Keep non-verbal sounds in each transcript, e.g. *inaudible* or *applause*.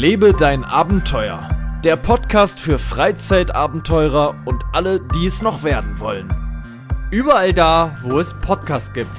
Lebe dein Abenteuer. Der Podcast für Freizeitabenteurer und alle, die es noch werden wollen. Überall da, wo es Podcasts gibt.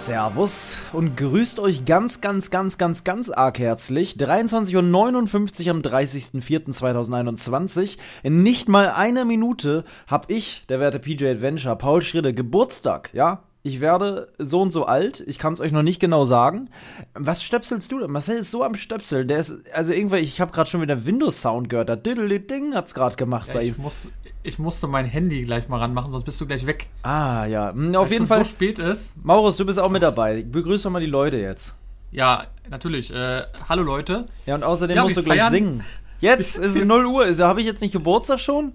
Servus und grüßt euch ganz, ganz, ganz, ganz, ganz arg herzlich. 23.59 Uhr am 30.04.2021. In nicht mal einer Minute hab ich, der werte PJ Adventure, Paul Schritte, Geburtstag, ja? Ich werde so und so alt, ich kann es euch noch nicht genau sagen. Was stöpselst du denn? Marcel ist so am Stöpseln, der ist, also irgendwann, ich habe gerade schon wieder Windows-Sound gehört, da Diddly-Ding hat's gerade gemacht Ja, bei ich, ihm. muss, ich musste mein Handy gleich mal ranmachen, sonst bist du gleich weg. Ah, ja, Hm, auf jeden Fall. so spät ist. Maurus, du bist auch mit dabei. Begrüß doch mal die Leute jetzt. Ja, natürlich. Äh, hallo Leute. Ja, und außerdem Ja, musst du wir gleich feiern- singen. Jetzt ist es *laughs* 0 Uhr. Habe ich jetzt nicht Geburtstag schon?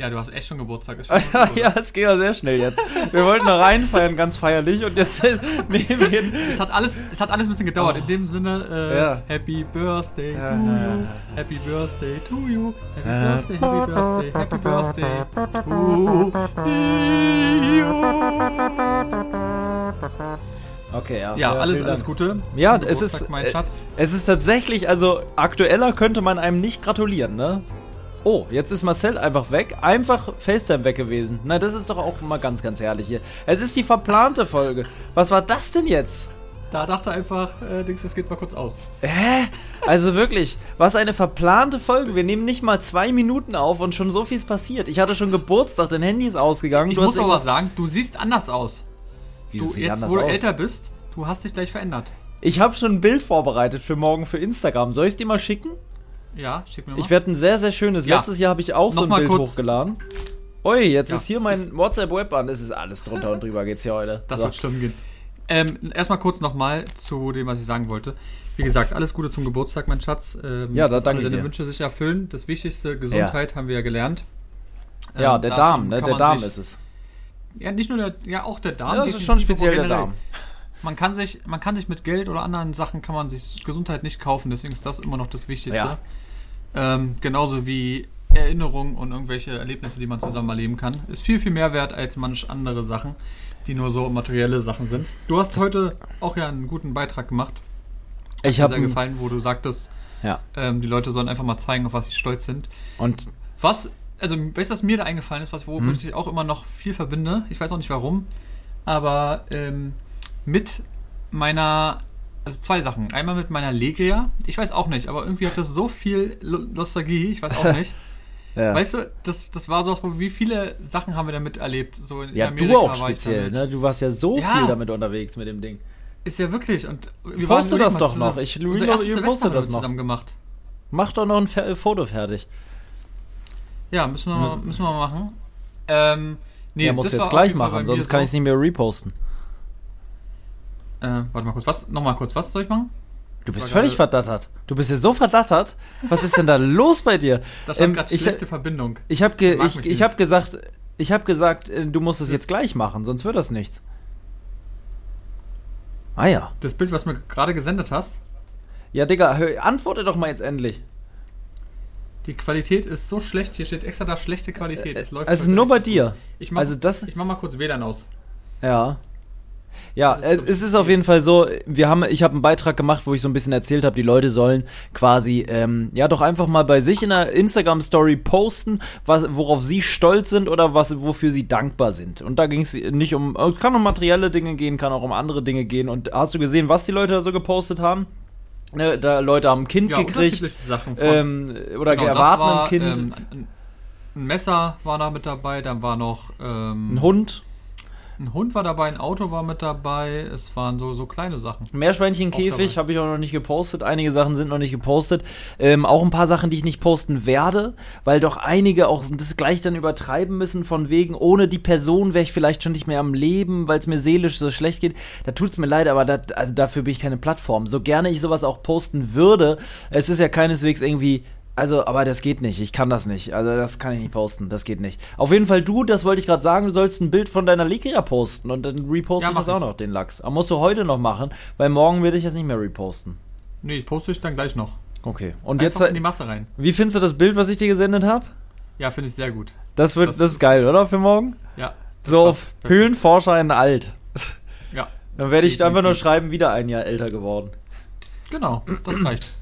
Ja, du hast echt schon Geburtstag. *laughs* Schon ja, ja, es geht ja sehr schnell jetzt. Wir wollten noch reinfeiern, ganz feierlich. Und jetzt *laughs* nehmen wir. Es hat alles, es hat alles ein bisschen gedauert. In dem Sinne, äh, Ja. Happy Birthday Ja, to ja, you. ja. Happy Birthday to you. Happy Ja. Birthday, Happy Birthday, Happy Birthday to you. Okay, ja. Ja, alles, vielen alles Dank. Gute. Ja, es ist. mein äh, Schatz. Es ist tatsächlich, also aktueller könnte man einem nicht gratulieren, ne? Oh, jetzt ist Marcel einfach weg. Einfach FaceTime weg gewesen. Na, das ist doch auch mal ganz, ganz herrlich hier. Es ist die verplante Folge. Was war das denn jetzt? Da dachte einfach, äh, Dings, das geht mal kurz aus. Hä? Also wirklich, was eine verplante Folge. Wir nehmen nicht mal zwei Minuten auf und schon so viel ist passiert. Ich hatte schon Geburtstag, dein Handy ist ausgegangen. Ich du muss aber irgendwas- sagen, du siehst anders aus. Wieso Du, jetzt, wo du aus? älter bist, du hast dich gleich verändert. Ich habe schon ein Bild vorbereitet für morgen für Instagram. Soll ich es dir mal schicken? Ja, schick mir mal. Ich werde ein sehr, sehr schönes. Ja. Letztes Jahr habe ich auch so Noch ein mal Bild kurz- hochgeladen. Ui, jetzt Ja. ist hier mein WhatsApp-Web an. Es ist alles drunter und drüber geht's hier heute. Das So. wird schlimm gehen. Ähm, erstmal kurz nochmal zu dem, was ich sagen wollte. Wie gesagt, alles Gute zum Geburtstag, mein Schatz. Ähm, Ja, da danke deine dir. Wünsche sich erfüllen. Das Wichtigste, Gesundheit, haben wir ja gelernt. Ja, Ähm, der davon Darm, ne? Der Darm sich- ist es. Ja, nicht nur der, ja, auch der Darm. Ja, das ist schon speziell der. Darm. Man kann sich, man kann sich mit Geld oder anderen Sachen kann man sich Gesundheit nicht kaufen, deswegen ist das immer noch das Wichtigste. Ja. Ähm, genauso wie Erinnerungen und irgendwelche Erlebnisse, die man zusammen erleben kann. Ist viel, viel mehr wert als manch andere Sachen, die nur so materielle Sachen sind. Du hast heute auch ja einen guten Beitrag gemacht. Ich Mir habe sehr gefallen, wo du sagtest, Ja. ähm, die Leute sollen einfach mal zeigen, auf was sie stolz sind. Und Was, also, weißt du, was mir da eingefallen ist, was, womit ich auch immer noch viel verbinde? Ich weiß auch nicht warum, aber ähm, mit meiner, also zwei Sachen. Einmal mit meiner Legria. Ich weiß auch nicht, aber irgendwie hat das so viel Nostalgie, ich weiß auch *laughs* nicht. ja. Weißt du, das, das war sowas, wo wie viele Sachen haben wir damit erlebt? So in ja, Amerika du auch ich speziell, ne? Du warst ja so Ja. viel damit unterwegs mit dem Ding. Ist ja wirklich. Und wir Poste das doch zusammen- noch. Ich- unser ich erstes poste das noch. zusammen gemacht. Mach doch noch ein Fer Foto fertig. Ja, müssen wir, müssen wir mal machen. Ähm, nee, ja, musst das du jetzt gleich machen, sonst kann so. ich es nicht mehr reposten. Äh, warte mal kurz, was? Nochmal kurz, was soll ich machen? Du bist völlig verdattert. Du bist ja so verdattert. Was ist denn da *laughs* los bei dir? Das hat Ähm, gerade ich- schlechte Verbindung. Ich habe ge ich, ich hab gesagt, ich habe gesagt, äh, du musst es jetzt gleich machen, sonst wird das nichts. Ah ja. Das Bild, was du mir gerade gesendet hast, Ja, Digga, hör, antworte doch mal jetzt endlich. die Qualität ist so schlecht. Hier steht extra da schlechte Qualität. Es läuft Also nur bei dir. Ich mach, Also das, ich mach mal kurz WLAN aus. ja. Ja, ist, es, ist auf jeden Fall so, wir haben, ich habe einen Beitrag gemacht, wo ich so ein bisschen erzählt habe, die Leute sollen quasi, ähm, ja, doch einfach mal bei sich in der Instagram-Story posten, was, worauf sie stolz sind oder was, wofür sie dankbar sind. Und da ging es nicht um, es kann um materielle Dinge gehen, kann auch um andere Dinge gehen. Und hast du gesehen, was die Leute da so gepostet haben? Ne, da Leute haben ein Kind Ja, gekriegt, Sachen. Von, ähm, oder genau, erwarten war, ein Kind, Ähm, ein, ein Messer war da mit dabei, dann war noch ähm, ein Hund, ein Hund war dabei, ein Auto war mit dabei. Es waren so, so kleine Sachen. Meerschweinchenkäfig habe ich auch noch nicht gepostet. Einige Sachen sind noch nicht gepostet. Ähm, auch ein paar Sachen, die ich nicht posten werde, weil doch einige auch das gleich dann übertreiben müssen, von wegen, ohne die Person wäre ich vielleicht schon nicht mehr am Leben, weil es mir seelisch so schlecht geht. Da tut's mir leid, aber das, also dafür bin ich keine Plattform. So gerne ich sowas auch posten würde, es ist ja keineswegs irgendwie. Also, aber das geht nicht. Ich kann das nicht. Also, das kann ich nicht posten. Das geht nicht. Auf jeden Fall du, das wollte ich gerade sagen, du sollst ein Bild von deiner Likia posten und dann reposte Ja, ich das auch ich. noch, den Lachs. Aber musst du heute noch machen, weil morgen werde ich das nicht mehr reposten. Nee, poste ich dann gleich noch. Okay. Und Einfach jetzt, in die Masse rein. wie findest du das Bild, was ich dir gesendet habe? Ja, finde ich sehr gut. Das, wird, Das das, ist ist- geil, oder? Für morgen? Ja. So auf. Höhlenforscher in alt. Ja. Dann werde ich einfach nur schreiben, wieder ein Jahr älter geworden. Genau, das reicht.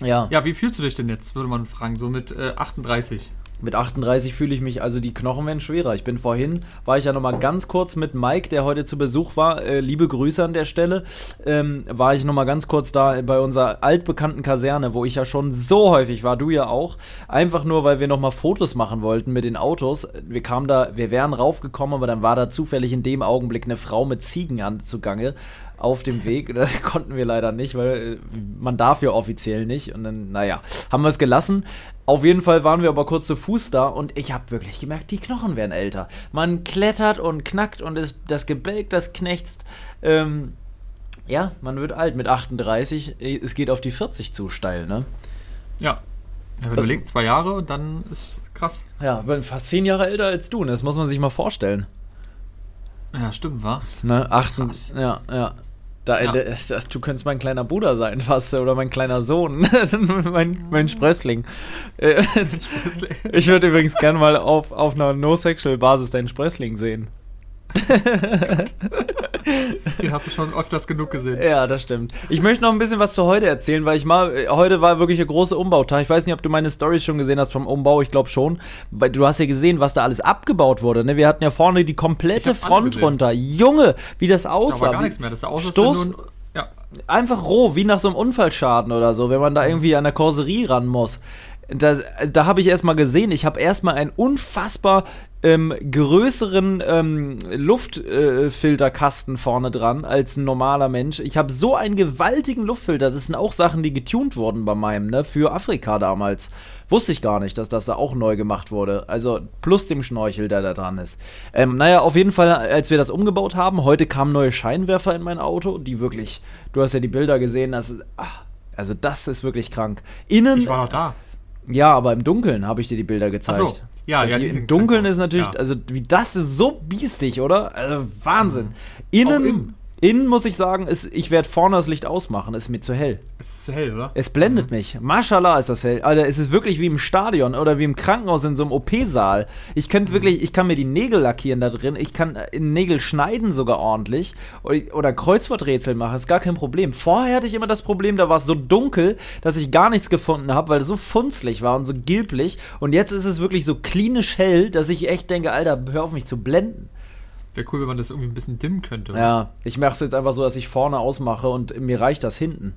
Ja. Ja, wie fühlst du dich denn jetzt, würde man fragen, so mit äh, 38? Mit 38 fühle ich mich, also die Knochen werden schwerer. Ich bin vorhin, war ich ja nochmal ganz kurz mit Mike, der heute zu Besuch war, äh, liebe Grüße an der Stelle, ähm, war ich nochmal ganz kurz da bei unserer altbekannten Kaserne, wo ich ja schon so häufig war, du ja auch, einfach nur, weil wir nochmal Fotos machen wollten mit den Autos. Wir kamen da, wir wären raufgekommen, aber dann war da zufällig in dem Augenblick eine Frau mit Ziegen an zugange auf dem Weg. *laughs* Das konnten wir leider nicht, weil äh, man darf ja offiziell nicht. Und dann, naja, haben wir es gelassen. Auf jeden Fall waren wir aber kurz zu Fuß da und ich habe wirklich gemerkt, die Knochen werden älter. Man klettert und knackt und es, das Gebälk, das knächzt. Ähm, ja, man wird alt mit 38. Äh, Es geht auf die 40 zu steil, ne? Ja. Wenn Das- du überlegst, zwei Jahre und dann ist krass. Ja, fast zehn Jahre älter als du, ne? Das muss man sich mal vorstellen. Ja, stimmt, wa? Ne? Achten, ja, ja. Da, Ja. äh, du könntest mein kleiner Bruder sein, *laughs* fast, oder mein kleiner Sohn, *laughs* mein, mein Sprössling. Äh, *laughs* ich würde übrigens gern mal auf, auf einer No-Sexual-Basis deinen Sprössling sehen. Den hast du schon öfters genug gesehen. Ja, das stimmt. Ich möchte noch ein bisschen was zu heute erzählen, weil ich mal, äh, heute war wirklich ein großer Umbautag. Ich weiß nicht, ob du meine Stories schon gesehen hast vom Umbau, ich glaube schon. Weil du hast ja gesehen, was da alles abgebaut wurde. Ne? Wir hatten ja vorne die komplette Front runter. Junge, wie das Da aussah. war gar nichts mehr. Das sah aus, Stoß- Ja, einfach roh, wie nach so einem Unfallschaden oder so, wenn man da irgendwie an der Korserie ran muss. Da, da habe ich erstmal gesehen, ich habe erstmal einen unfassbar ähm, größeren ähm, Luftfilterkasten vorne dran als ein normaler Mensch. Ich habe so einen gewaltigen Luftfilter. Das sind auch Sachen, die getunt wurden bei meinem, ne, für Afrika damals. Wusste ich gar nicht, dass das da auch neu gemacht wurde. Also plus dem Schnorchel, der da dran ist. Ähm, naja, auf jeden Fall, als wir das umgebaut haben, heute kamen neue Scheinwerfer in mein Auto, die wirklich, du hast ja die Bilder gesehen, das ist, ach, also das ist wirklich krank. Innen, ich war noch da. Ja, aber im Dunkeln habe ich dir die Bilder gezeigt. Ach so. Ja, also ja, die, die Im Dunkeln ist natürlich, Ja. also wie das ist so biestig, oder? Also Wahnsinn. Innen, Auch innen. muss ich sagen, ist, ich werde vorne das Licht ausmachen, ist mir zu hell. Es ist zu hell, oder? Es blendet mich. Mashallah ist das hell. Alter, es ist wirklich wie im Stadion oder wie im Krankenhaus in so einem OP-Saal. Ich könnte wirklich, ich kann mir die Nägel lackieren da drin. Ich kann äh, Nägel schneiden sogar ordentlich. Oder, oder Kreuzworträtsel machen. Ist gar kein Problem. Vorher hatte ich immer das Problem, da war es so dunkel, dass ich gar nichts gefunden habe, weil es so funzlig war und so gilblich. Und jetzt ist es wirklich so klinisch hell, dass ich echt denke, Alter, hör auf mich zu blenden. Wäre cool, wenn man das irgendwie ein bisschen dimmen könnte. oder? Ja, ich mache es jetzt einfach so, dass ich vorne ausmache und mir reicht das hinten.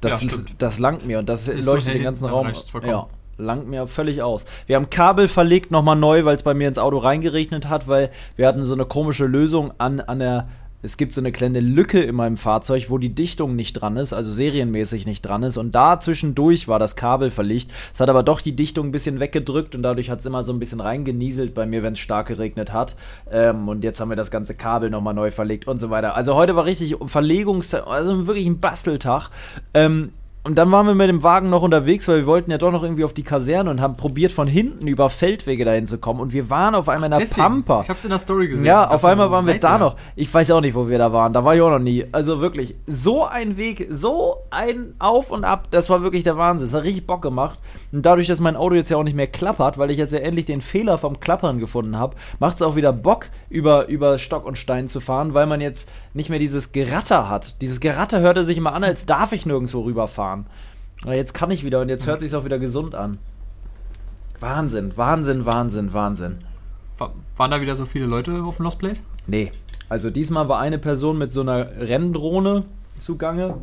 Das, Ja, stimmt. das langt mir und das Ist leuchtet den ganzen Raum. Ja, langt mir völlig aus. Wir haben Kabel verlegt nochmal neu, weil es bei mir ins Auto reingeregnet hat, weil wir hatten so eine komische Lösung an, an der. Es gibt so eine kleine Lücke in meinem Fahrzeug, wo die Dichtung nicht dran ist, also serienmäßig nicht dran ist. Und da zwischendurch war das Kabel verlegt. Es hat aber doch die Dichtung ein bisschen weggedrückt und dadurch hat es immer so ein bisschen reingenieselt bei mir, wenn es stark geregnet hat. Ähm, und jetzt haben wir das ganze Kabel nochmal neu verlegt und so weiter. Also heute war richtig Verlegungs-, also wirklich ein Basteltag. Ähm, und dann waren wir mit dem Wagen noch unterwegs, weil wir wollten ja doch noch irgendwie auf die Kaserne und haben probiert, von hinten über Feldwege dahin zu kommen. Und wir waren auf einmal in der Deswegen, Pampa. Ich hab's in der Story gesehen. Ja, auf einmal waren wir da noch. Ich weiß auch nicht, wo wir da waren. Da war ich auch noch nie. Also wirklich, so ein Weg, so ein Auf und Ab, das war wirklich der Wahnsinn. Es hat richtig Bock gemacht. Und dadurch, dass mein Auto jetzt ja auch nicht mehr klappert, weil ich jetzt ja endlich den Fehler vom Klappern gefunden habe, macht es auch wieder Bock, über, über Stock und Stein zu fahren, weil man jetzt nicht mehr dieses Geratter hat. Dieses Geratter hörte sich immer an, als darf ich nirgendwo rüberfahren. Aber jetzt kann ich wieder und jetzt hört sich auch wieder gesund an. Wahnsinn, Wahnsinn, Wahnsinn, Wahnsinn. Wa- Waren da wieder so viele Leute auf dem Lost Place? Nee. Also diesmal war eine Person mit so einer Renndrohne zugange.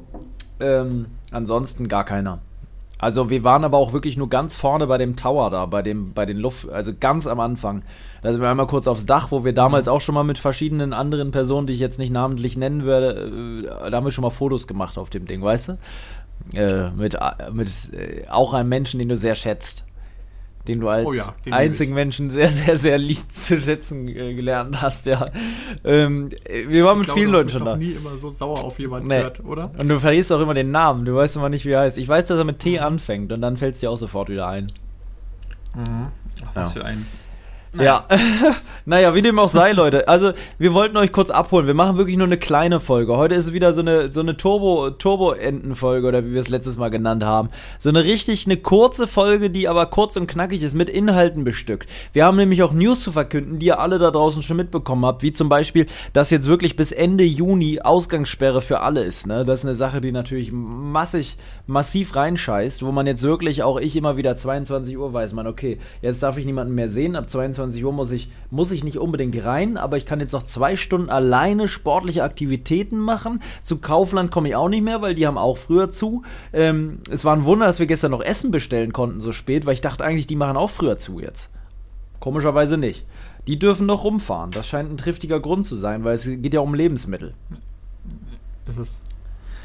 Ähm, ansonsten gar keiner. Also wir waren aber auch wirklich nur ganz vorne bei dem Tower da, bei dem, bei den Luft, also ganz am Anfang. Da sind wir einmal kurz aufs Dach, wo wir damals auch schon mal mit verschiedenen anderen Personen, die ich jetzt nicht namentlich nennen werde, äh, da haben wir schon mal Fotos gemacht auf dem Ding, weißt du? Äh, mit äh, mit äh, auch einem Menschen, den du sehr schätzt. Den du als Oh ja, den einzigen ich. Menschen sehr, sehr, sehr lieb zu schätzen äh, gelernt hast, ja. Ähm, äh, wir waren mit glaube, vielen Leuten schon da. nie immer so sauer auf jemanden Nee. gehört, oder? Und du verlierst auch immer den Namen. Du weißt immer nicht, wie er heißt. Ich weiß, dass er mit T anfängt und dann fällt es dir auch sofort wieder ein. Ach, was Ja. für ein. Ja, *laughs* naja, wie dem auch sei, Leute. Also, wir wollten euch kurz abholen. Wir machen wirklich nur eine kleine Folge. Heute ist wieder so eine, so eine Turbo, Turbo-Enten-Folge oder wie wir es letztes Mal genannt haben. So eine richtig, eine kurze Folge, die aber kurz und knackig ist, mit Inhalten bestückt. Wir haben nämlich auch News zu verkünden, die ihr alle da draußen schon mitbekommen habt, wie zum Beispiel, dass jetzt wirklich bis Ende Juni Ausgangssperre für alle ist. Ne? Das ist eine Sache, die natürlich massig, massiv reinscheißt, wo man jetzt wirklich auch ich immer wieder 22 Uhr weiß, man, okay, jetzt darf ich niemanden mehr sehen, ab 22 22 Uhr muss ich, muss ich nicht unbedingt rein, aber ich kann jetzt noch zwei Stunden alleine sportliche Aktivitäten machen. Zu Kaufland komme ich auch nicht mehr, weil die haben auch früher zu. Ähm, es war ein Wunder, dass wir gestern noch Essen bestellen konnten so spät, weil ich dachte eigentlich, die machen auch früher zu jetzt. Komischerweise nicht. Die dürfen noch rumfahren. Das scheint ein triftiger Grund zu sein, weil es geht ja um Lebensmittel. Ist es.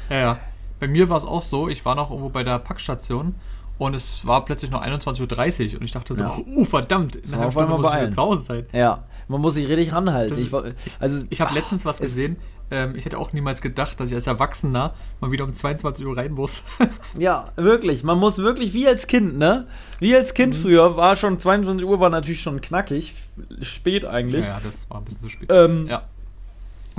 Ja, ja. Bei mir war es auch so, ich war noch irgendwo bei der Packstation und es war plötzlich noch 21.30 Uhr und ich dachte so, ja. oh verdammt, in einer halben Stunde muss ich wieder zu Hause sein. Ja, man muss sich richtig ranhalten. Das, ich, also, ich habe letztens was gesehen, ähm, ich hätte auch niemals gedacht, dass ich als Erwachsener mal wieder um 22 Uhr rein muss. *laughs* ja, wirklich, man muss wirklich, wie als Kind, ne? Wie als Kind mhm. früher, war schon 22 Uhr, war natürlich schon knackig, spät eigentlich. Ja, ja das war ein bisschen zu spät. Ähm, ja.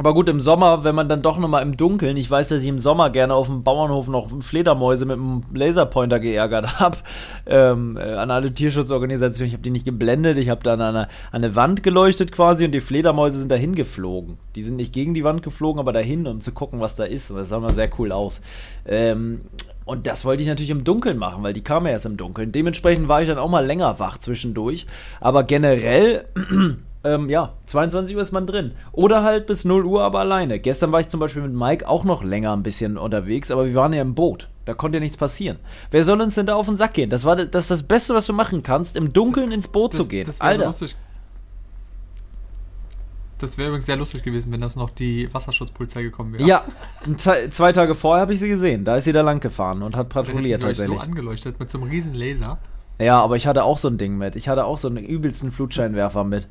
Aber gut, im Sommer, wenn man dann doch nochmal im Dunkeln, ich weiß, dass ich im Sommer gerne auf dem Bauernhof noch Fledermäuse mit einem Laserpointer geärgert *laughs* habe, ähm, äh, an alle Tierschutzorganisationen, ich habe die nicht geblendet, ich habe dann an eine, eine Wand geleuchtet quasi und die Fledermäuse sind dahin geflogen. Die sind nicht gegen die Wand geflogen, aber dahin, um zu gucken, was da ist. Und das sah mal sehr cool aus. Ähm, und das wollte ich natürlich im Dunkeln machen, weil die kam ja erst im Dunkeln. Dementsprechend war ich dann auch mal länger wach zwischendurch. Aber generell *clears throat* ähm, ja, 22 Uhr ist man drin. Oder halt bis 0 Uhr, aber alleine. Gestern war ich zum Beispiel mit Mike auch noch länger ein bisschen unterwegs, aber wir waren ja im Boot. Da konnte ja nichts passieren. Wer soll uns denn da auf den Sack gehen? Das war das, das Beste, was du machen kannst, im Dunkeln das, ins Boot das, zu gehen. Das Alter. So das wäre übrigens sehr lustig gewesen, wenn das noch die Wasserschutzpolizei gekommen wäre. Ja, zwei Tage vorher habe ich sie gesehen. Da ist sie da lang gefahren und hat patrouilliert tatsächlich. so angeleuchtet mit so einem riesen Laser. Ja, aber ich hatte auch so ein Ding mit. Ich hatte auch so einen übelsten Flutscheinwerfer mit.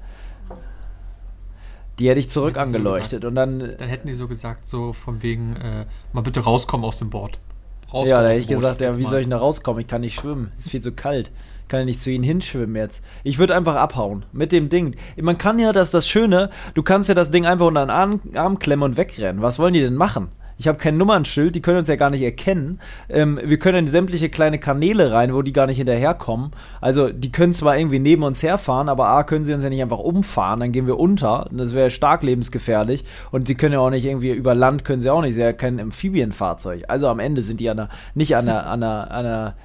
Die hätte ich zurück hätten angeleuchtet so und dann. Dann hätten die so gesagt, so von wegen, äh, mal bitte rauskommen aus dem Board. Rauskommen ja, da hätte ich gesagt, ja, wie soll ich da rauskommen? Ich kann nicht schwimmen. Ist viel zu kalt. Ich kann ja nicht zu ihnen hinschwimmen jetzt. Ich würde einfach abhauen mit dem Ding. Man kann ja das, das Schöne, du kannst ja das Ding einfach unter den Arm, Arm klemmen und wegrennen. Was wollen die denn machen? Ich habe kein Nummernschild, die können uns ja gar nicht erkennen. Ähm, wir können in sämtliche kleine Kanäle rein, wo die gar nicht hinterherkommen. Also die können zwar irgendwie neben uns herfahren, aber A, können sie uns ja nicht einfach umfahren, dann gehen wir unter. Das wäre stark lebensgefährlich. Und sie können ja auch nicht irgendwie über Land, können sie auch nicht. Sie ja kein Amphibienfahrzeug. Also am Ende sind die an der, nicht an der, an der, an der,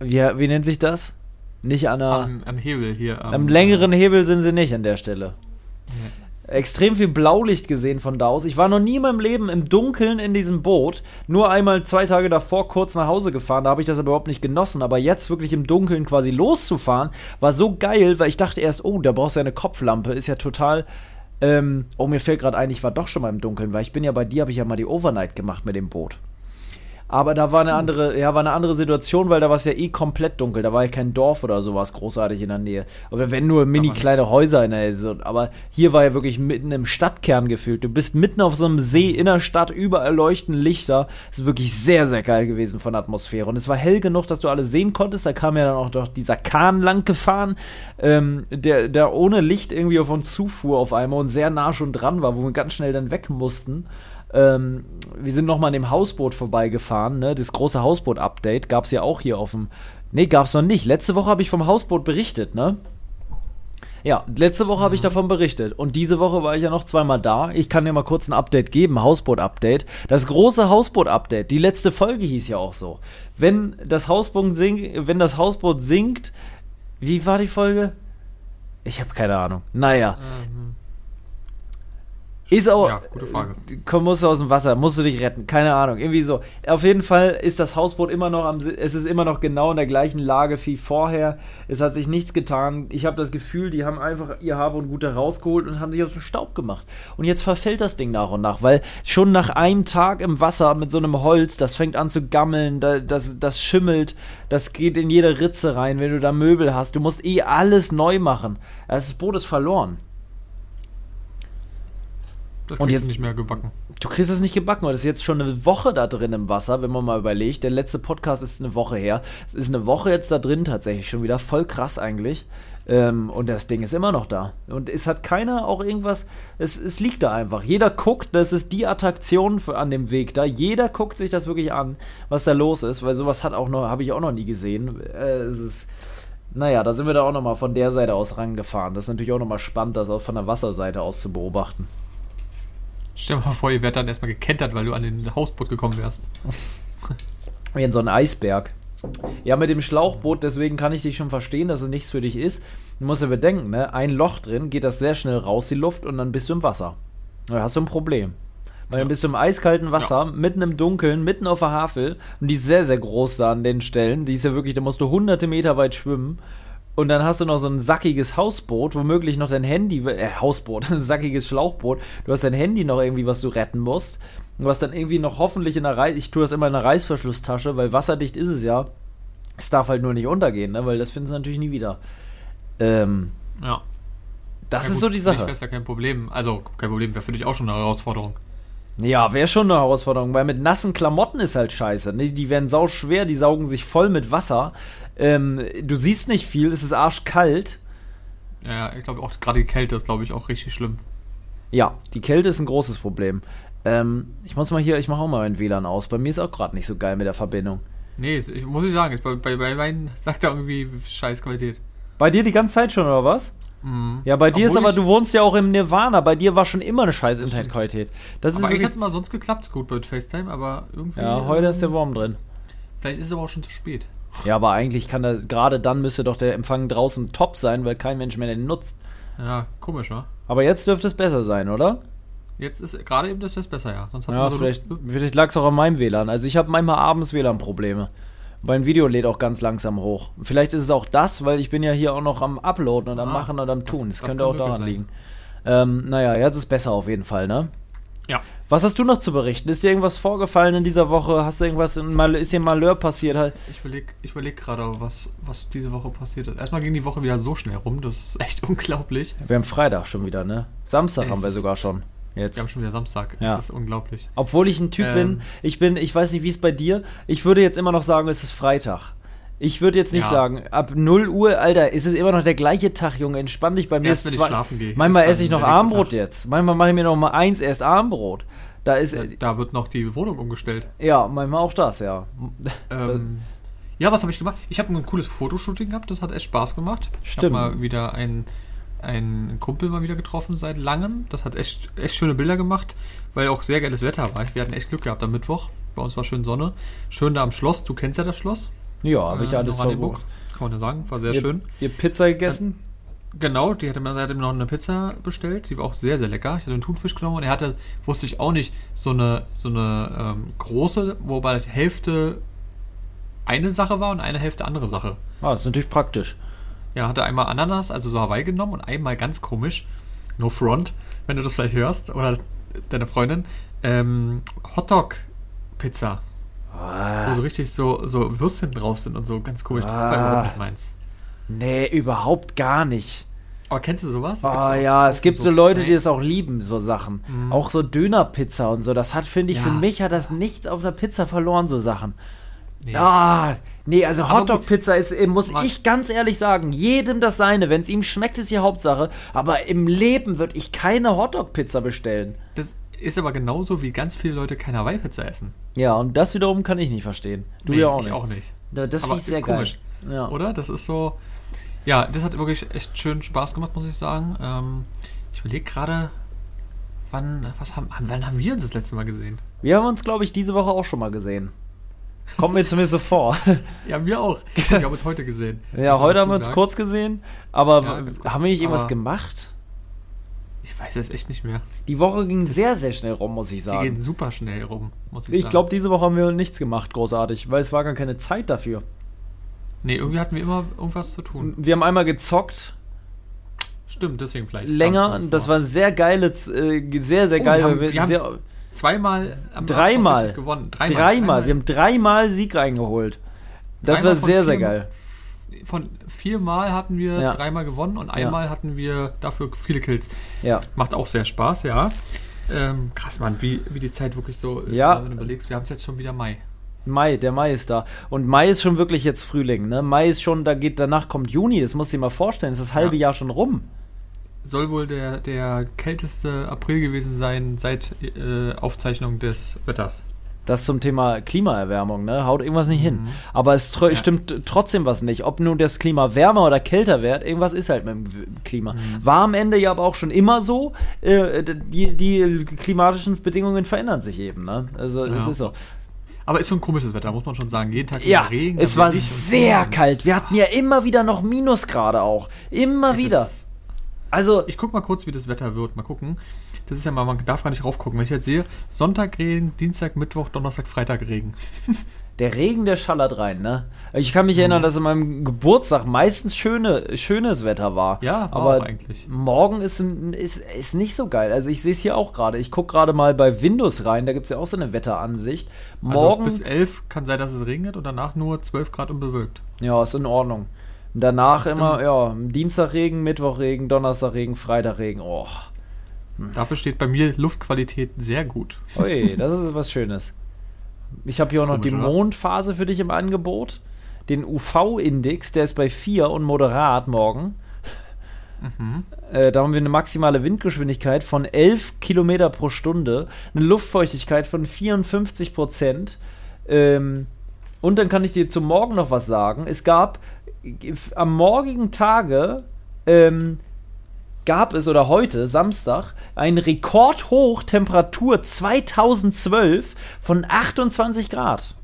wie, wie nennt sich das? Nicht an der. Am, am Hebel hier. Am, am längeren Hebel sind sie nicht an der Stelle. Nee extrem viel Blaulicht gesehen von da aus. Ich war noch nie in meinem Leben im Dunkeln in diesem Boot. Nur einmal zwei Tage davor kurz nach Hause gefahren. Da habe ich das aber überhaupt nicht genossen. Aber jetzt wirklich im Dunkeln quasi loszufahren, war so geil, weil ich dachte erst, oh, da brauchst du ja eine Kopflampe. Ist ja total. Ähm, oh, mir fällt gerade ein, ich war doch schon mal im Dunkeln, weil ich bin ja bei dir, habe ich ja mal die Overnight gemacht mit dem Boot. Aber da war eine andere, ja, war eine andere Situation, weil da war es ja eh komplett dunkel. Da war ja kein Dorf oder sowas großartig in der Nähe. Oder wenn nur mini kleine Häuser in der Nähe. Aber hier war ja wirklich mitten im Stadtkern gefühlt. Du bist mitten auf so einem See in der Stadt, überall leuchten Lichter. Das ist wirklich sehr, sehr geil gewesen von der Atmosphäre. Und es war hell genug, dass du alles sehen konntest. Da kam ja dann auch doch dieser Kahn lang gefahren, ähm, der, der ohne Licht irgendwie auf uns zufuhr auf einmal und sehr nah schon dran war, wo wir ganz schnell dann weg mussten. Ähm, wir sind nochmal an dem Hausboot vorbeigefahren, ne? Das große Hausboot-Update gab es ja auch hier auf dem. Ne, gab es noch nicht. Letzte Woche habe ich vom Hausboot berichtet, ne? Ja, letzte Woche habe ich mhm. davon berichtet. Und diese Woche war ich ja noch zweimal da. Ich kann dir mal kurz ein Update geben, Hausboot-Update. Das große Hausboot-Update, die letzte Folge hieß ja auch so. Wenn das Hausboot, sink, wenn das Hausboot sinkt, wie war die Folge? Ich habe keine Ahnung. Naja. Mhm. Ist auch. Ja, gute Frage. Komm, musst du aus dem Wasser, musst du dich retten. Keine Ahnung. Irgendwie so. Auf jeden Fall ist das Hausboot immer noch am. Es ist immer noch genau in der gleichen Lage wie vorher. Es hat sich nichts getan. Ich habe das Gefühl, die haben einfach ihr Habe und Gute rausgeholt und haben sich aus dem Staub gemacht. Und jetzt verfällt das Ding nach und nach, weil schon nach einem Tag im Wasser mit so einem Holz, das fängt an zu gammeln, das, das schimmelt, das geht in jede Ritze rein, wenn du da Möbel hast. Du musst eh alles neu machen. Das Boot ist verloren. Das Und kriegst jetzt- du nicht mehr gebacken. Du kriegst es nicht gebacken, weil das ist jetzt schon eine Woche da drin im Wasser, wenn man mal überlegt. Der letzte Podcast ist eine Woche her. Es ist eine Woche jetzt da drin tatsächlich schon wieder. Voll krass eigentlich. Ähm, und das Ding ist immer noch da. Und es hat keiner auch irgendwas. Es, es liegt da einfach. Jeder guckt, das ist die Attraktion für, an dem Weg da. Jeder guckt sich das wirklich an, was da los ist, weil sowas hat auch noch, habe ich auch noch nie gesehen. Äh, es ist. Naja, da sind wir da auch nochmal von der Seite aus rangefahren. Das ist natürlich auch nochmal spannend, das auch von der Wasserseite aus zu beobachten. Stell dir mal vor, ihr werdet dann erstmal gekentert, weil du an den Hausboot gekommen wärst. Wie in so einen Eisberg. Ja, mit dem Schlauchboot, deswegen kann ich dich schon verstehen, dass es nichts für dich ist. Du musst ja bedenken, ne? Ein Loch drin, geht das sehr schnell raus, die Luft, und dann bist du im Wasser. Da hast du ein Problem. Weil dann bist du im eiskalten Wasser, mitten im Dunkeln, mitten auf der Havel, und die ist sehr, sehr groß da an den Stellen. Die ist ja wirklich, da musst du hunderte Meter weit schwimmen. Und dann hast du noch so ein sackiges Hausboot, womöglich noch dein Handy, äh, Hausboot, *laughs* ein sackiges Schlauchboot. Du hast dein Handy noch irgendwie, was du retten musst. Du hast dann irgendwie noch hoffentlich in der Reiß, ich tue das immer in der Reißverschlusstasche, weil wasserdicht ist es ja. Es darf halt nur nicht untergehen, ne? weil das findest du natürlich nie wieder. Ähm, Ja. das Ja, ist gut, so die Sache. wäre ja kein Problem. Also, kein Problem, wäre für dich auch schon eine Herausforderung. Ja, wäre schon eine Herausforderung, weil mit nassen Klamotten ist halt scheiße. Ne? Die werden sau schwer, die saugen sich voll mit Wasser. Ähm, du siehst nicht viel, es ist arschkalt. Ja, ich glaube auch gerade die Kälte ist, glaube ich, auch richtig schlimm. Ja, die Kälte ist ein großes Problem. Ähm, ich muss mal hier, ich mache auch mal mein WLAN aus. Bei mir ist auch gerade nicht so geil mit der Verbindung. Nee, ich, muss ich sagen, ist bei, bei, bei meinen *laughs* sagt er irgendwie scheiß Qualität. Bei dir die ganze Zeit schon, oder was? Mhm. Ja, bei dir ist Obwohl aber, du wohnst ja auch im Nirvana. Bei dir war schon immer eine scheiß Internetqualität. Das ist Aber eigentlich hat es mal sonst geklappt, gut bei FaceTime, aber irgendwie. Ja, heute ist der ähm, Wurm drin. Vielleicht ist es aber auch schon zu spät. Ja, aber eigentlich kann da, gerade dann müsste doch der Empfang draußen top sein, weil kein Mensch mehr den nutzt. Ja, komisch, wa? Aber jetzt dürfte es besser sein, oder? Jetzt ist gerade eben das wär's besser, ja. Sonst hat's Ja, so vielleicht, vielleicht lag es auch an meinem WLAN. Also ich habe manchmal abends WLAN-Probleme. Mein Video lädt auch ganz langsam hoch. Vielleicht ist es auch das, weil ich bin ja hier auch noch am Uploaden und am Ah, Machen und am Tun. Das, das könnte auch daran möglich liegen. Ähm, naja, jetzt ist es besser auf jeden Fall, ne? Ja. Was hast du noch zu berichten? Ist dir irgendwas vorgefallen in dieser Woche? Hast du irgendwas in Mal ist dir ein Malheur passiert? Halt- Ich überlege ich überleg gerade, was, was diese Woche passiert ist. Erstmal ging die Woche wieder so schnell rum, das ist echt *laughs* unglaublich. Wir haben Freitag schon wieder, ne? Samstag Es haben wir sogar schon. Jetzt. Wir haben schon wieder Samstag. Ja. Das ist unglaublich. Obwohl ich ein Typ Ähm. bin, ich bin, ich weiß nicht, wie es bei dir, ich würde jetzt immer noch sagen, es ist Freitag. Ich würde jetzt nicht Ja. sagen, ab 0 Uhr, Alter, ist es immer noch der gleiche Tag, Junge, entspann dich bei mir. Erst wenn ich schlafen gehe, Manchmal esse ich noch Armbrot Tag. jetzt. Manchmal mache ich mir noch mal eins erst Armbrot. Da ist, Da, da wird noch die Wohnung umgestellt. ja, manchmal auch das, ja. Ähm, ja, was habe ich gemacht? Ich habe ein cooles Fotoshooting gehabt, das hat echt Spaß gemacht. Ich Stimmt. habe mal wieder einen, einen Kumpel mal wieder getroffen seit langem. Das hat echt, echt schöne Bilder gemacht, weil auch sehr geiles Wetter war. Wir hatten echt Glück gehabt am Mittwoch. Bei uns war schön Sonne. Schön da am Schloss. Du kennst ja das Schloss. Ja, habe ich Äh, alles verbucht. Kann man ja sagen. War sehr Ihr, schön. ihr Pizza gegessen? Genau, die hatte mir, hatte mir noch eine Pizza bestellt. Die war auch sehr, sehr lecker. Ich hatte einen Thunfisch genommen und er hatte, wusste ich auch nicht, so eine, so eine ähm, große, wobei die Hälfte eine Sache war und eine Hälfte andere Sache. Ah, das ist natürlich praktisch. Ja, hatte einmal Ananas, also so Hawaii genommen und einmal ganz komisch, no front, wenn du das vielleicht hörst, oder deine Freundin, ähm, Hotdog-Pizza. Wo Ah, so richtig so, so Würstchen drauf sind und so ganz komisch. Das war Ah. überhaupt nicht meins. nee, überhaupt gar nicht. Aber kennst du sowas? Ah ja, es gibt so Leute, die das auch lieben, so Sachen. Mhm. Auch so Dönerpizza und so. Das hat, finde ich, Ja. für mich hat das nichts auf einer Pizza verloren, so Sachen. Nee. Ah, nee, also Hotdog-Pizza ist, äh, muss Mann. ich ganz ehrlich sagen, jedem das seine. Wenn es ihm schmeckt, ist die Hauptsache. Aber im Leben würde ich keine Hotdog-Pizza bestellen. Das ist aber genauso, wie ganz viele Leute keine Hawaii-Pizza essen. Ja, und das wiederum kann ich nicht verstehen. Du Nee, ja auch ich nicht. auch nicht. Da- Das Aber ich ist sehr komisch, geil. Ja. Oder? Das ist so. Ja, das hat wirklich echt schön Spaß gemacht, muss ich sagen. Ähm, ich überlege gerade, wann, was haben, wann haben wir uns das letzte Mal gesehen? Wir haben uns, glaube ich, diese Woche auch schon mal gesehen. Kommt mir zumindest so vor. *laughs* Ja, wir auch. Wir haben uns heute gesehen. Ja, heute haben wir uns sagen. kurz gesehen, aber Ja, kurz. haben wir nicht irgendwas Aber- gemacht? Ich weiß es echt nicht mehr. Die Woche ging sehr, sehr schnell rum, muss ich Die gehen sagen. super schnell rum, muss ich, Ich sagen. glaube, diese Woche haben wir nichts gemacht, großartig, weil es war gar keine Zeit dafür. Nee, irgendwie hatten wir immer irgendwas zu tun. Wir haben einmal gezockt, Stimmt, deswegen vielleicht. länger, mir das war sehr geil, äh, sehr, sehr Oh, geil. wir haben- wir haben sehr, Zweimal am Dreimal. Gewonnen. Dreimal. dreimal, wir haben dreimal Sieg reingeholt. Das Dreimal war sehr, sehr geil. Von viermal hatten wir Ja. dreimal gewonnen und einmal hatten wir dafür viele Kills. Ja. Macht auch sehr Spaß, ja. Ähm, krass, Mann, wie, wie die Zeit wirklich so ist, Ja. wenn du überlegst, wir haben es jetzt schon wieder Mai. Mai, der Mai ist da. Und Mai ist schon wirklich jetzt Frühling, ne? Mai ist schon, da geht, danach kommt Juni, das musst du dir mal vorstellen, ist das halbe Ja. Jahr schon rum. Soll wohl der, der kälteste April gewesen sein seit äh, Aufzeichnung des Wetters. Das zum Thema Klimaerwärmung, ne? Haut irgendwas nicht hin. Mhm. Aber es tro- Ja. stimmt trotzdem was nicht. Ob nun das Klima wärmer oder kälter wird, irgendwas ist halt mit dem Klima. Mhm. War am Ende ja aber auch schon immer so. Äh, die, die klimatischen Bedingungen verändern sich eben, ne? Also es Ja. ist so. Aber ist schon komisches Wetter, muss man schon sagen. Jeden Tag Ja, Regen. es war sehr kalt. Wir hatten ja immer wieder noch Minusgrade auch. Immer Es wieder. ist- Also, Ich guck mal kurz, wie das Wetter wird. Mal gucken. Das ist ja mal, man darf gar nicht raufgucken. Wenn ich jetzt sehe, Sonntag Regen, Dienstag, Mittwoch, Donnerstag, Freitag Regen. *laughs* der Regen, der schallert rein, ne? Ich kann mich erinnern, Mhm. dass in meinem Geburtstag meistens schöne, schönes Wetter war. Ja, war aber auch eigentlich. morgen ist, ist, ist nicht so geil. Also ich sehe es hier auch gerade. Ich gucke gerade mal bei Windows rein, da gibt es ja auch so eine Wetteransicht. Morgen, Also bis 11 kann sein, dass es regnet und danach nur 12 Grad und bewölkt. ja, ist in Ordnung. Und danach immer, ja, Dienstag Regen, Mittwoch Regen, Donnerstag Regen, Freitag Regen. Oh, Dafür steht bei mir Luftqualität sehr gut. ui, das ist was Schönes. Ich habe hier auch noch die komisch, oder? Mondphase für dich im Angebot. Den UV-Index, der ist bei 4 und moderat morgen. Mhm. Äh, da haben wir eine maximale Windgeschwindigkeit von 11 Kilometer pro Stunde, eine Luftfeuchtigkeit von 54 Prozent. Ähm, und dann kann ich dir zum Morgen noch was sagen. Es gab am morgigen Tage ähm, gab es oder heute Samstag ein Rekordhoch Temperatur 2012 von 28 Grad.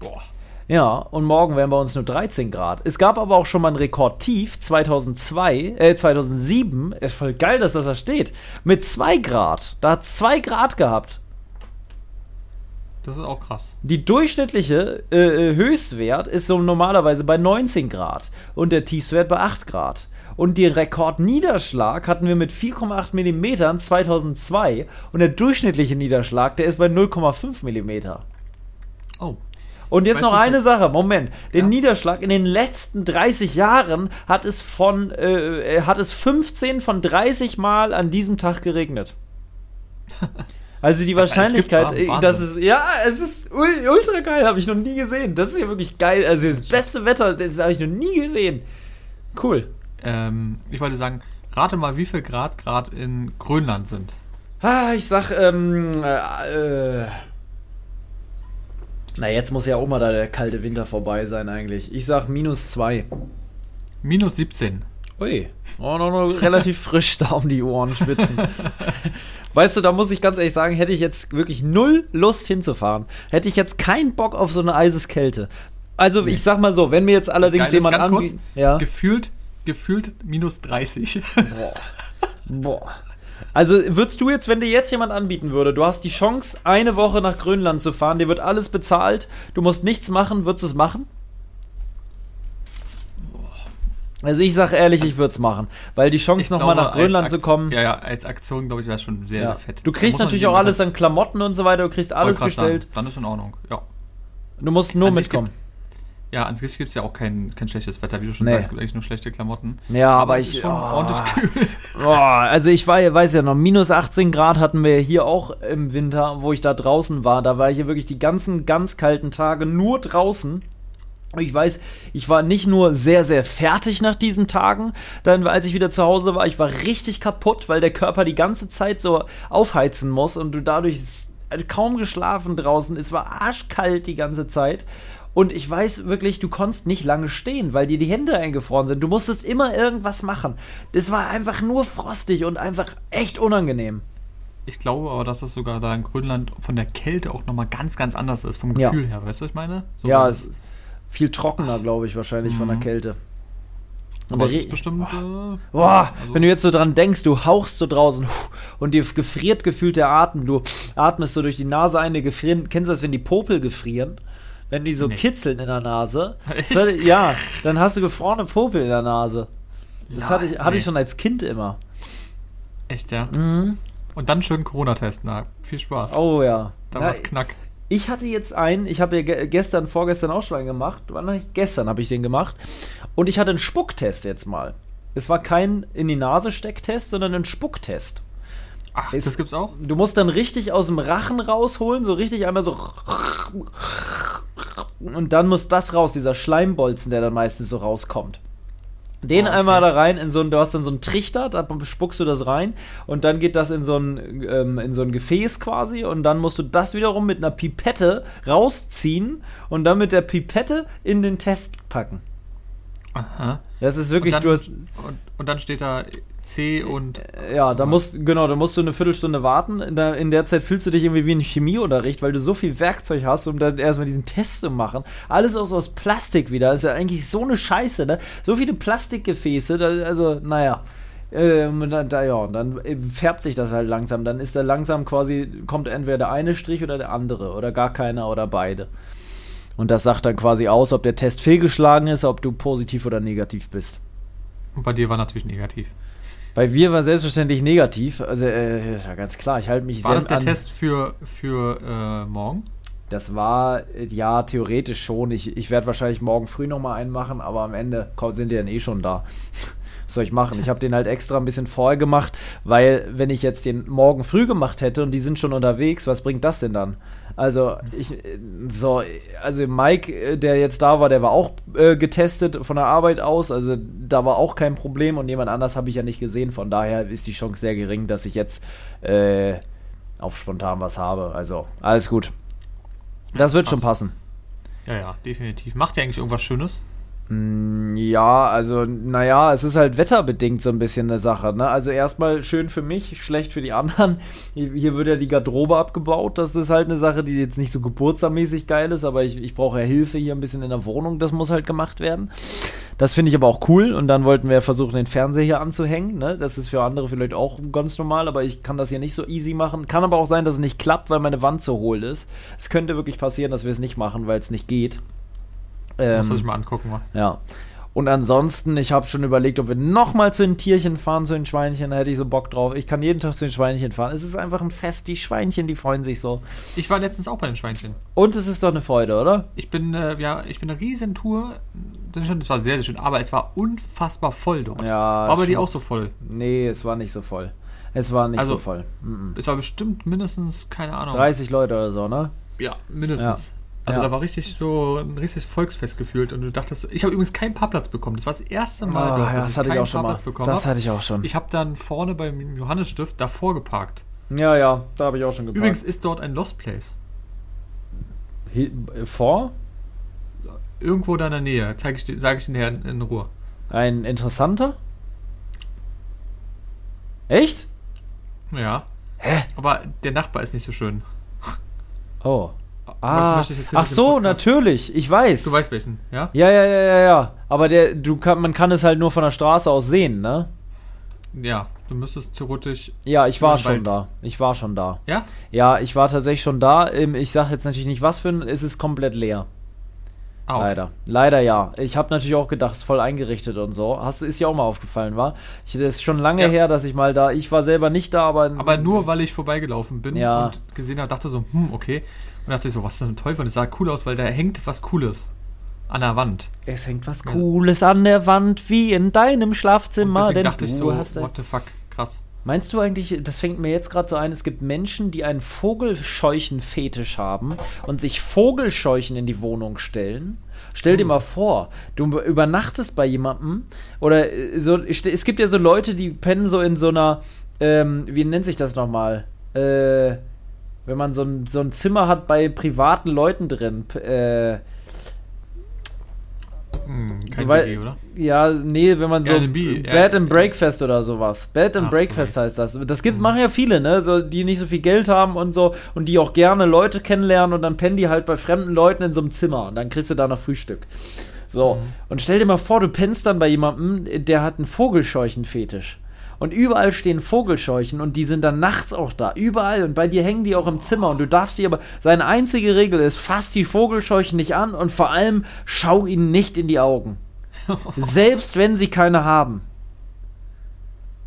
Boah. Ja, und morgen wären bei uns nur 13 Grad. Es gab aber auch schon mal ein Rekordtief 2002, äh, 2007. Ist voll geil, dass das da steht. Mit 2 Grad. Da hat 2 Grad gehabt. Das ist auch krass. Die durchschnittliche äh, äh, Höchstwert ist so normalerweise bei 19 Grad und der Tiefstwert bei 8 Grad. Und den Rekordniederschlag hatten wir mit 4,8 Millimetern 2002 und der durchschnittliche Niederschlag, der ist bei 0,5 Millimeter. Oh. Und jetzt Weißt noch eine Sache, Moment. Den Ja. Niederschlag in den letzten 30 Jahren hat es von äh, äh, hat es 15 von 30 Mal an diesem Tag geregnet. *laughs* Also die gibt, Wahrscheinlichkeit, wa? äh, dass es ja, es ist ul- ultra geil, habe ich noch nie gesehen. Das ist ja wirklich geil. Also das beste Wetter, das habe ich noch nie gesehen. Cool. Ähm, ich wollte sagen, rate mal, wie viel Grad Grad in Grönland sind. Ah, ich sag, ähm, äh, äh, na jetzt muss ja auch mal da der kalte Winter vorbei sein eigentlich. Ich sag minus zwei. Minus 17. Ui, oh, noch, noch relativ frisch da um die Ohren schwitzen. *laughs* weißt du, da muss ich ganz ehrlich sagen, hätte ich jetzt wirklich null Lust hinzufahren. Hätte ich jetzt keinen Bock auf so eine Eiseskälte. Also, Nee. ich sag mal so, wenn mir jetzt allerdings jemand ganz kurz, anbietet. Ja. Gefühlt, gefühlt minus 30. Boah. Also würdest du jetzt, wenn dir jetzt jemand anbieten würde, du hast die Chance, eine Woche nach Grönland zu fahren, dir wird alles bezahlt, du musst nichts machen, würdest du es machen? Also ich sag ehrlich, ich würde es machen, weil die Chance nochmal nach Grönland zu kommen. Ja, ja, als Aktion, glaube ich, wäre es schon sehr, Ja. sehr fett. Du kriegst natürlich auch alles an Klamotten und so weiter, du kriegst alles gestellt. Sagen, dann ist in Ordnung, ja. Du musst nur An mitkommen. Ja, an sich gibt es ja auch kein, kein schlechtes Wetter, wie du schon Nee. sagst, es gibt eigentlich nur schlechte Klamotten. Ja, aber, es ich. ist schon oh. ordentlich kühl. *laughs* Boah, also ich war, weiß ja noch, minus 18 Grad hatten wir hier auch im Winter, wo ich da draußen war. Da war ich ja wirklich die ganzen ganz kalten Tage nur draußen. Ich weiß, ich war nicht nur sehr, sehr fertig nach diesen Tagen, dann, als ich wieder zu Hause war, ich war richtig kaputt, weil der Körper die ganze Zeit so aufheizen muss und du dadurch s- kaum geschlafen draußen. Es war arschkalt die ganze Zeit. Und ich weiß wirklich, du konntest nicht lange stehen, weil dir die Hände eingefroren sind. Du musstest immer irgendwas machen. Das war einfach nur frostig und einfach echt unangenehm. Ich glaube aber, dass es sogar da in Grönland von der Kälte auch nochmal ganz, ganz anders ist, vom Ja. Gefühl her. Weißt du, was ich meine? So, ja, das- es ist viel trockener, glaube ich, wahrscheinlich von der Mhm. Kälte. Aber es ist bestimmt. Äh, Boah, also- wenn du jetzt so dran denkst, du hauchst so draußen und dir gefriert gefühlt der Atem. Du atmest so durch die Nase ein, dir gefrieren. Kennst du das, wenn die Popel gefrieren? Wenn die so Nee. kitzeln in der Nase. Das Ja, dann hast du gefrorene Popel in der Nase. Das Ja, hatte, ich, hatte ich nee. schon als Kind immer. Echt, ja. Mhm. Und dann schön Corona-Test. Na, viel Spaß. Oh ja. da Na, war's knack. Ich hatte jetzt einen, ich habe ja ge gestern, vorgestern auch schon einen gemacht. Wann hab ich- Gestern habe ich den gemacht. Und ich hatte einen Spucktest jetzt mal. Es war kein in die Nase Stecktest, sondern ein Spucktest. Ach, Ist- das gibt's auch? Du musst dann richtig aus dem Rachen rausholen, so richtig einmal so. Und dann muss das raus, dieser Schleimbolzen, der dann meistens so rauskommt. Den Oh, okay. einmal da rein in so ein, du hast dann so einen Trichter, da spuckst du das rein und dann geht das in so ein, ähm, in so ein Gefäß quasi und dann musst du das wiederum mit einer Pipette rausziehen und dann mit der Pipette in den Test packen. Aha. Das ist wirklich, und, du dann, hast, und, und dann steht da C und. Ja, da musst, genau, da musst du eine Viertelstunde warten. In der, in der Zeit fühlst du dich irgendwie wie ein Chemieunterricht, weil du so viel Werkzeug hast, um dann erstmal diesen Test zu machen. Alles aus, aus Plastik wieder. Das ist ja eigentlich so eine Scheiße, ne? So viele Plastikgefäße, da, also, naja. Ähm, dann, da, ja, dann äh, färbt sich das halt langsam. Dann ist da langsam quasi, kommt entweder der eine Strich oder der andere. Oder gar keiner oder beide. Und das sagt dann quasi aus, ob der Test fehlgeschlagen ist, ob du positiv oder negativ bist. Und bei dir war natürlich negativ. Bei mir war selbstverständlich negativ. Also, äh, ist ja ganz klar, ich halte mich War sehr das der an. Test für, für äh, morgen? Das war, äh, ja, theoretisch schon. Ich, ich werde wahrscheinlich morgen früh nochmal einen machen, aber am Ende sind die dann eh schon da. *laughs* Was soll ich machen? Ich habe den halt extra ein bisschen vorher gemacht, weil, wenn ich jetzt den morgen früh gemacht hätte und die sind schon unterwegs, was bringt das denn dann? Also, ich, so, also Mike, äh, der jetzt da war, der war auch äh, getestet von der Arbeit aus, also da war auch kein Problem und jemand anders habe ich ja nicht gesehen, von daher ist die Chance sehr gering, dass ich jetzt äh, auf spontan was habe. Also, alles gut. Das wird schon krass. passen. Ja, ja, definitiv. Macht ihr eigentlich irgendwas Schönes? Mm, Ja, also, naja, es ist halt wetterbedingt so ein bisschen eine Sache. Ne? Also erstmal schön für mich, schlecht für die anderen. Hier, wird ja die Garderobe abgebaut. Das ist halt eine Sache, die jetzt nicht so geburtstagsmäßig geil ist, aber ich, ich brauche ja Hilfe hier ein bisschen in der Wohnung. Das muss halt gemacht werden. Das finde ich aber auch cool. Und dann wollten wir versuchen, den Fernseher hier anzuhängen. Ne? Das ist für andere vielleicht auch ganz normal, aber ich kann das hier nicht so easy machen. Kann aber auch sein, dass es nicht klappt, weil meine Wand zu hohl ist. Es könnte wirklich passieren, dass wir es nicht machen, weil es nicht geht. Muss Ähm, man sich mal angucken. Mal. ja. Und ansonsten, ich habe schon überlegt, ob wir nochmal zu den Tierchen fahren, zu den Schweinchen, da hätte ich so Bock drauf. Ich kann jeden Tag zu den Schweinchen fahren. Es ist einfach ein Fest, die Schweinchen, die freuen sich so. Ich war letztens auch bei den Schweinchen. Und es ist doch eine Freude, oder? Ich bin, äh, ja, ich bin eine Riesentour. Das war sehr, sehr schön, aber es war unfassbar voll dort. Ja, war bei dir stimmt. auch so voll? Nee, es war nicht so voll. Es war nicht Also- so voll. Mhm. Es war bestimmt mindestens, keine Ahnung. 30 Leute oder so, ne? Ja, mindestens. Also Ja. da war richtig so ein richtiges Volksfest gefühlt und du dachtest, ich habe übrigens keinen Parkplatz bekommen. Das war das erste Mal Ah, dort, ja, dass das hatte ich keinen auch schon mal. Parkplatz bekommen Das hatte ich auch schon. Ich habe dann vorne beim Johannesstift davor geparkt. Ja, ja, da habe ich auch schon geparkt. Übrigens ist dort ein Lost Place. Äh, vor? Irgendwo da in der Nähe. Ich sage ich dir in, in Ruhe. Ein interessanter? Echt? Ja. Hä? Aber der Nachbar ist nicht so schön. Oh. Ah, ach so, natürlich. Ich weiß. Du weißt welchen, ja? Ja, ja, ja, ja, ja. Aber der, du kann, man kann es halt nur von der Straße aus sehen, ne? Ja, du müsstest theoretisch. Ja, ich war schon Wald. da. Ich war schon da. Ja? Ja, ich war tatsächlich schon da. Ähm, Ich sag jetzt natürlich nicht was für ein. Es ist komplett leer. Ah, okay. Leider. Leider ja. Ich habe natürlich auch gedacht, es ist voll eingerichtet und so. Hast du, ist ja auch mal aufgefallen, war? Ich, das ist schon lange Ja. her, dass ich mal da. Ich war selber nicht da, aber. Aber nur weil ich vorbeigelaufen bin Ja. und gesehen habe, dachte so, hm, okay. Und dachte ich so, was ist denn Teufel? Und es sah cool aus, weil da hängt was Cooles an der Wand. Es hängt was Cooles an der Wand, wie in deinem Und Schlafzimmer. deswegen Denn dachte ich so, hast. what the fuck, krass. Meinst du eigentlich, das fängt mir jetzt gerade so ein, es gibt Menschen, die einen Vogelscheuchen-Fetisch haben und sich Vogelscheuchen in die Wohnung stellen? Stell dir mal vor, du übernachtest bei jemandem oder äh, so, es gibt ja so Leute, die pennen so in so einer, ähm, wie nennt sich das nochmal? Äh, wenn man so ein, so ein Zimmer hat bei privaten Leuten drin. Äh, Hm, kein Weil- WG, oder? ja, nee, wenn man so Airbnb, Bed and Breakfast oder sowas. Bed and Ach, Breakfast heißt das. Das gibt Mhm. machen ja viele, ne, so die nicht so viel Geld haben und so und die auch gerne Leute kennenlernen und dann pennen die halt bei fremden Leuten in so einem Zimmer und dann kriegst du da noch Frühstück. So, Mhm. und stell dir mal vor, du pennst dann bei jemandem, der hat einen Vogelscheuchen-Fetisch. Und überall stehen Vogelscheuchen und die sind dann nachts auch da. Überall. Und bei dir hängen die auch im Zimmer. Und du darfst sie aber. Seine einzige Regel ist, fass die Vogelscheuchen nicht an und vor allem schau ihnen nicht in die Augen. *laughs* Selbst wenn sie keine haben.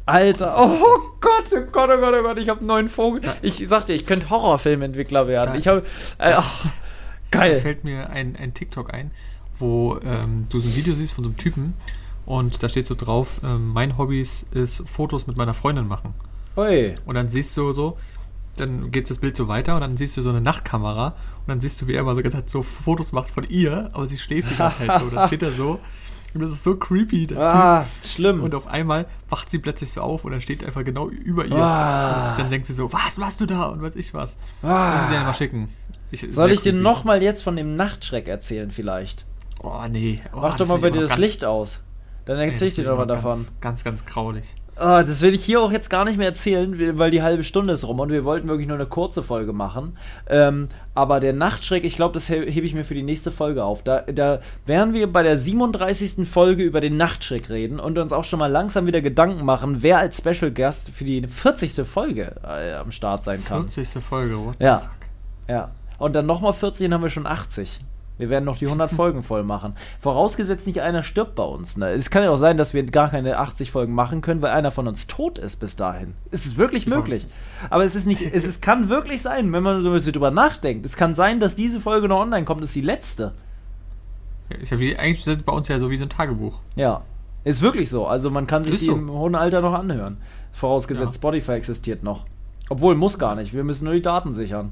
Alter, oh Gott, oh Gott, oh Gott, oh Gott, ich habe einen neuen Vogel. Ich sag dir, ich könnte Horrorfilmentwickler werden. Ich habe. Äh, Da geil. fällt mir ein, ein TikTok ein, wo ähm, du so ein Video siehst von so einem Typen und da steht so drauf, ähm, mein Hobby ist, Fotos mit meiner Freundin machen. Ui. Und dann siehst du so, dann geht das Bild so weiter und dann siehst du so eine Nachtkamera und dann siehst du, wie er mal so, ganz so Fotos macht von ihr, aber sie schläft die ganze Zeit so. Dann steht er so und das ist so creepy, der Ah, Typ. schlimm. Und auf einmal wacht sie plötzlich so auf und dann steht einfach genau über ihr. Ah. Und dann denkt sie so, was machst du da? Und weiß ich was. Ah. Muss ich dir mal schicken. Ich, Soll ich dir nochmal jetzt von dem Nachtschreck erzählen vielleicht? Oh, nee. Oh, Mach doch mal bei dir das Licht aus. Dann erzähl ich dir doch mal davon. Ganz, ganz, ganz graulich. Ah, das will ich hier auch jetzt gar nicht mehr erzählen, weil die halbe Stunde ist rum und wir wollten wirklich nur eine kurze Folge machen. Ähm, aber der Nachtschreck, ich glaube, das he- hebe ich mir für die nächste Folge auf. Da, da werden wir bei der 37. Folge über den Nachtschreck reden und uns auch schon mal langsam wieder Gedanken machen, wer als Special Guest für die 40. Folge äh, am Start sein kann. 40. Folge, what Ja. the fuck? Ja. Und dann nochmal 40, dann haben wir schon 80. Wir werden noch die 100 Folgen voll machen. Vorausgesetzt nicht einer stirbt bei uns. Ne? Es kann ja auch sein, dass wir gar keine 80 Folgen machen können, weil einer von uns tot ist bis dahin. Es ist wirklich möglich. Aber es ist nicht, es ist, kann wirklich sein, wenn man so ein bisschen drüber nachdenkt. Es kann sein, dass diese Folge noch online kommt, ist die letzte. Ist ja wie, eigentlich sind bei uns ja so wie so ein Tagebuch. Ja. Ist wirklich so. Also man kann sich Ist die so. im hohen Alter noch anhören. Vorausgesetzt, Ja. Spotify existiert noch. Obwohl, muss gar nicht. Wir müssen nur die Daten sichern.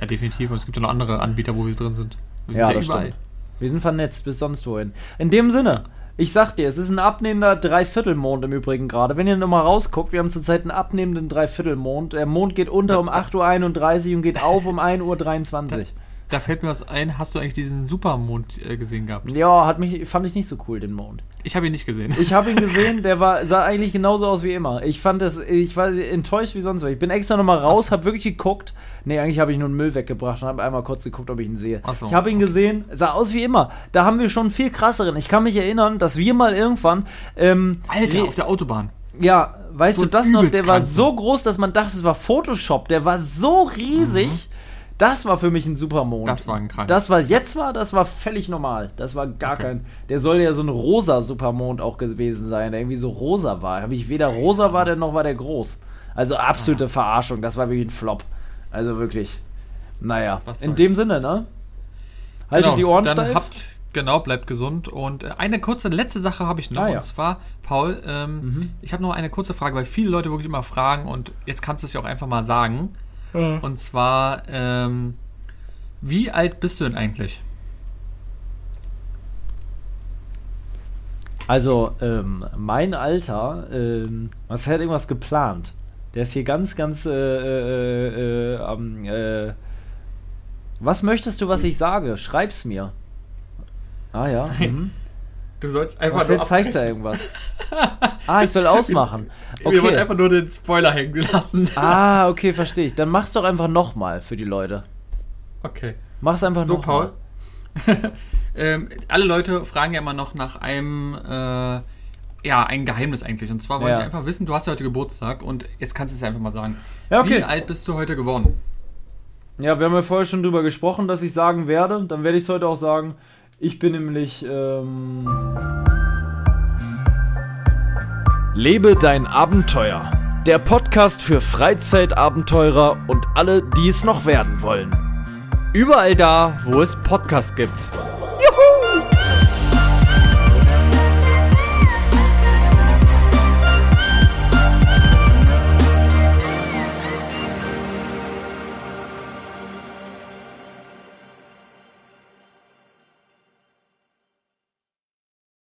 Ja, definitiv. Und es gibt ja noch andere Anbieter, wo wir drin sind. Wir Ja, sind ja, das überall. stimmt. Wir sind vernetzt bis sonst wohin. In dem Sinne, ich sag dir, es ist ein abnehmender Dreiviertelmond im Übrigen gerade. Wenn ihr nochmal rausguckt, wir haben zurzeit einen abnehmenden Dreiviertelmond. Der Mond geht unter *laughs* um 8.31 Uhr und geht auf um 1.23 Uhr. Da fällt mir was ein. Hast du eigentlich diesen Supermond äh, gesehen gehabt? Ja, hat mich, fand ich nicht so cool, den Mond. Ich habe ihn nicht gesehen. Ich habe ihn *laughs* gesehen, der war, sah eigentlich genauso aus wie immer. Ich fand das, ich war enttäuscht wie sonst was. Ich bin extra nochmal raus, habe wirklich geguckt. Nee, eigentlich habe ich nur den Müll weggebracht und habe einmal kurz geguckt, ob ich ihn sehe. So, ich habe ihn okay. gesehen, sah aus wie immer. Da haben wir schon viel krasseren. Ich kann mich erinnern, dass wir mal irgendwann, ähm, Alter, auf der Autobahn. ja, weißt So du das noch? Der war so groß, dass man dachte, es war Photoshop. Der war so riesig. Mhm. Das war für mich ein Supermond. Das war ein krank. Das war jetzt war, das war völlig normal. Das war gar Okay. kein. Der soll ja so ein rosa Supermond auch gewesen sein, der irgendwie so rosa war. Habe ich weder rosa war der noch war der groß. Also absolute Verarschung. Das war wirklich ein Flop. Also wirklich. Naja, Was in dem Sinne, ne? Haltet Genau, die Ohren dann steif. Habt, genau, bleibt gesund. Und äh, eine kurze letzte Sache habe ich noch. Ah, ja. Und zwar, Paul, ähm, Mhm. ich habe noch eine kurze Frage, weil viele Leute wirklich immer fragen und jetzt kannst du es ja auch einfach mal sagen. Und zwar, ähm, wie alt bist du denn eigentlich? Also, ähm, mein Alter, ähm, was hat irgendwas geplant? Der ist hier ganz, ganz, äh, äh, äh, am, äh, was möchtest du, was ich sage? Schreib's mir. Ah ja. Mhm. Du sollst Was jetzt zeigt da irgendwas? *laughs* Ah, ich soll ausmachen. *laughs* Wir wollen Okay. einfach nur den Spoiler hängen lassen. Ah, *laughs* okay, verstehe ich. Dann mach's doch einfach nochmal für die Leute. Okay. Mach's einfach So, nochmal. Paul. ähm, alle Leute fragen ja immer noch nach einem, äh, ja, ein Geheimnis eigentlich. Und zwar wollte Ja. ich einfach wissen, du hast ja heute Geburtstag und jetzt kannst du es ja einfach mal sagen. Ja, okay. Wie alt bist du heute geworden? Ja, wir haben ja vorher schon drüber gesprochen, dass ich sagen werde. Dann werde ich es heute auch sagen. Ich bin nämlich, ähm, Lebe dein Abenteuer. Der Podcast für Freizeitabenteurer und alle, die es noch werden wollen. Überall da, wo es Podcasts gibt.